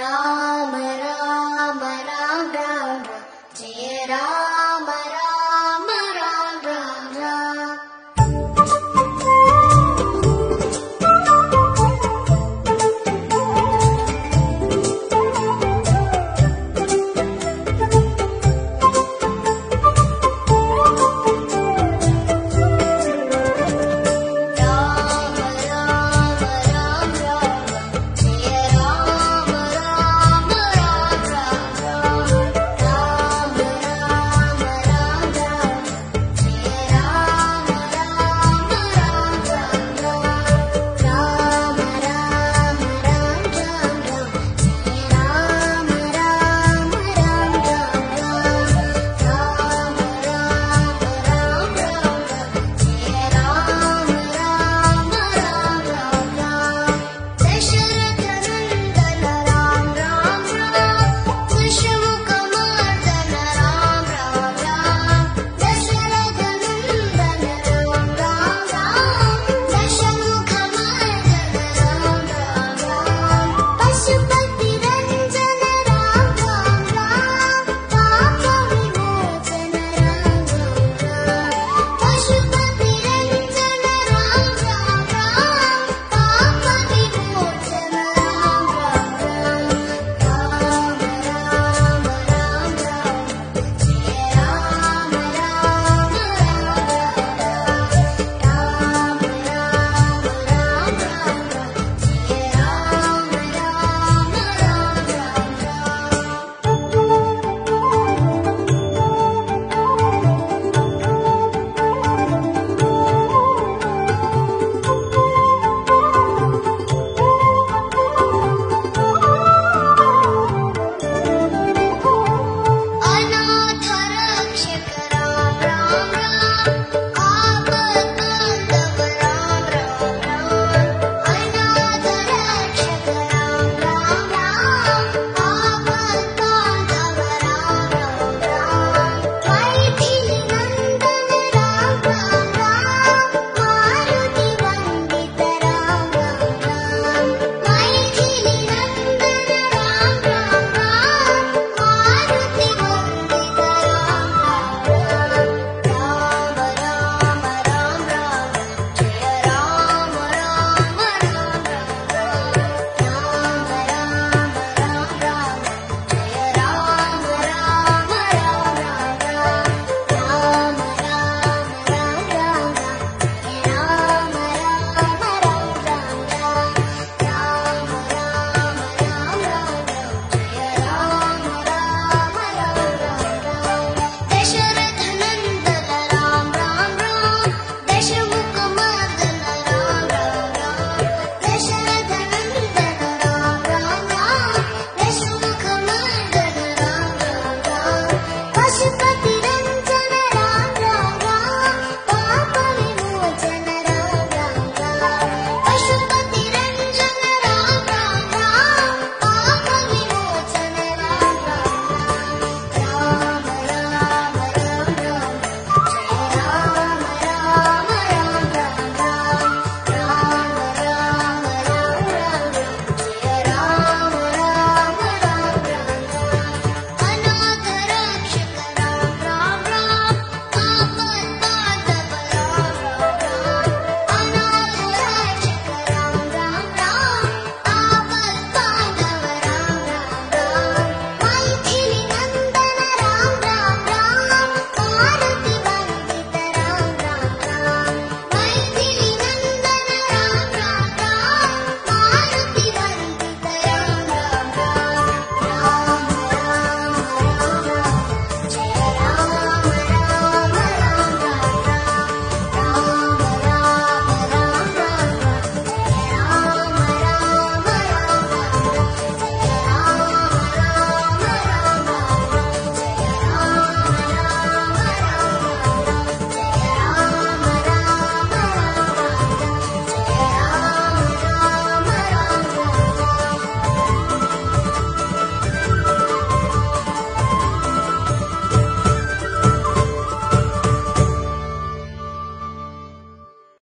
Oh.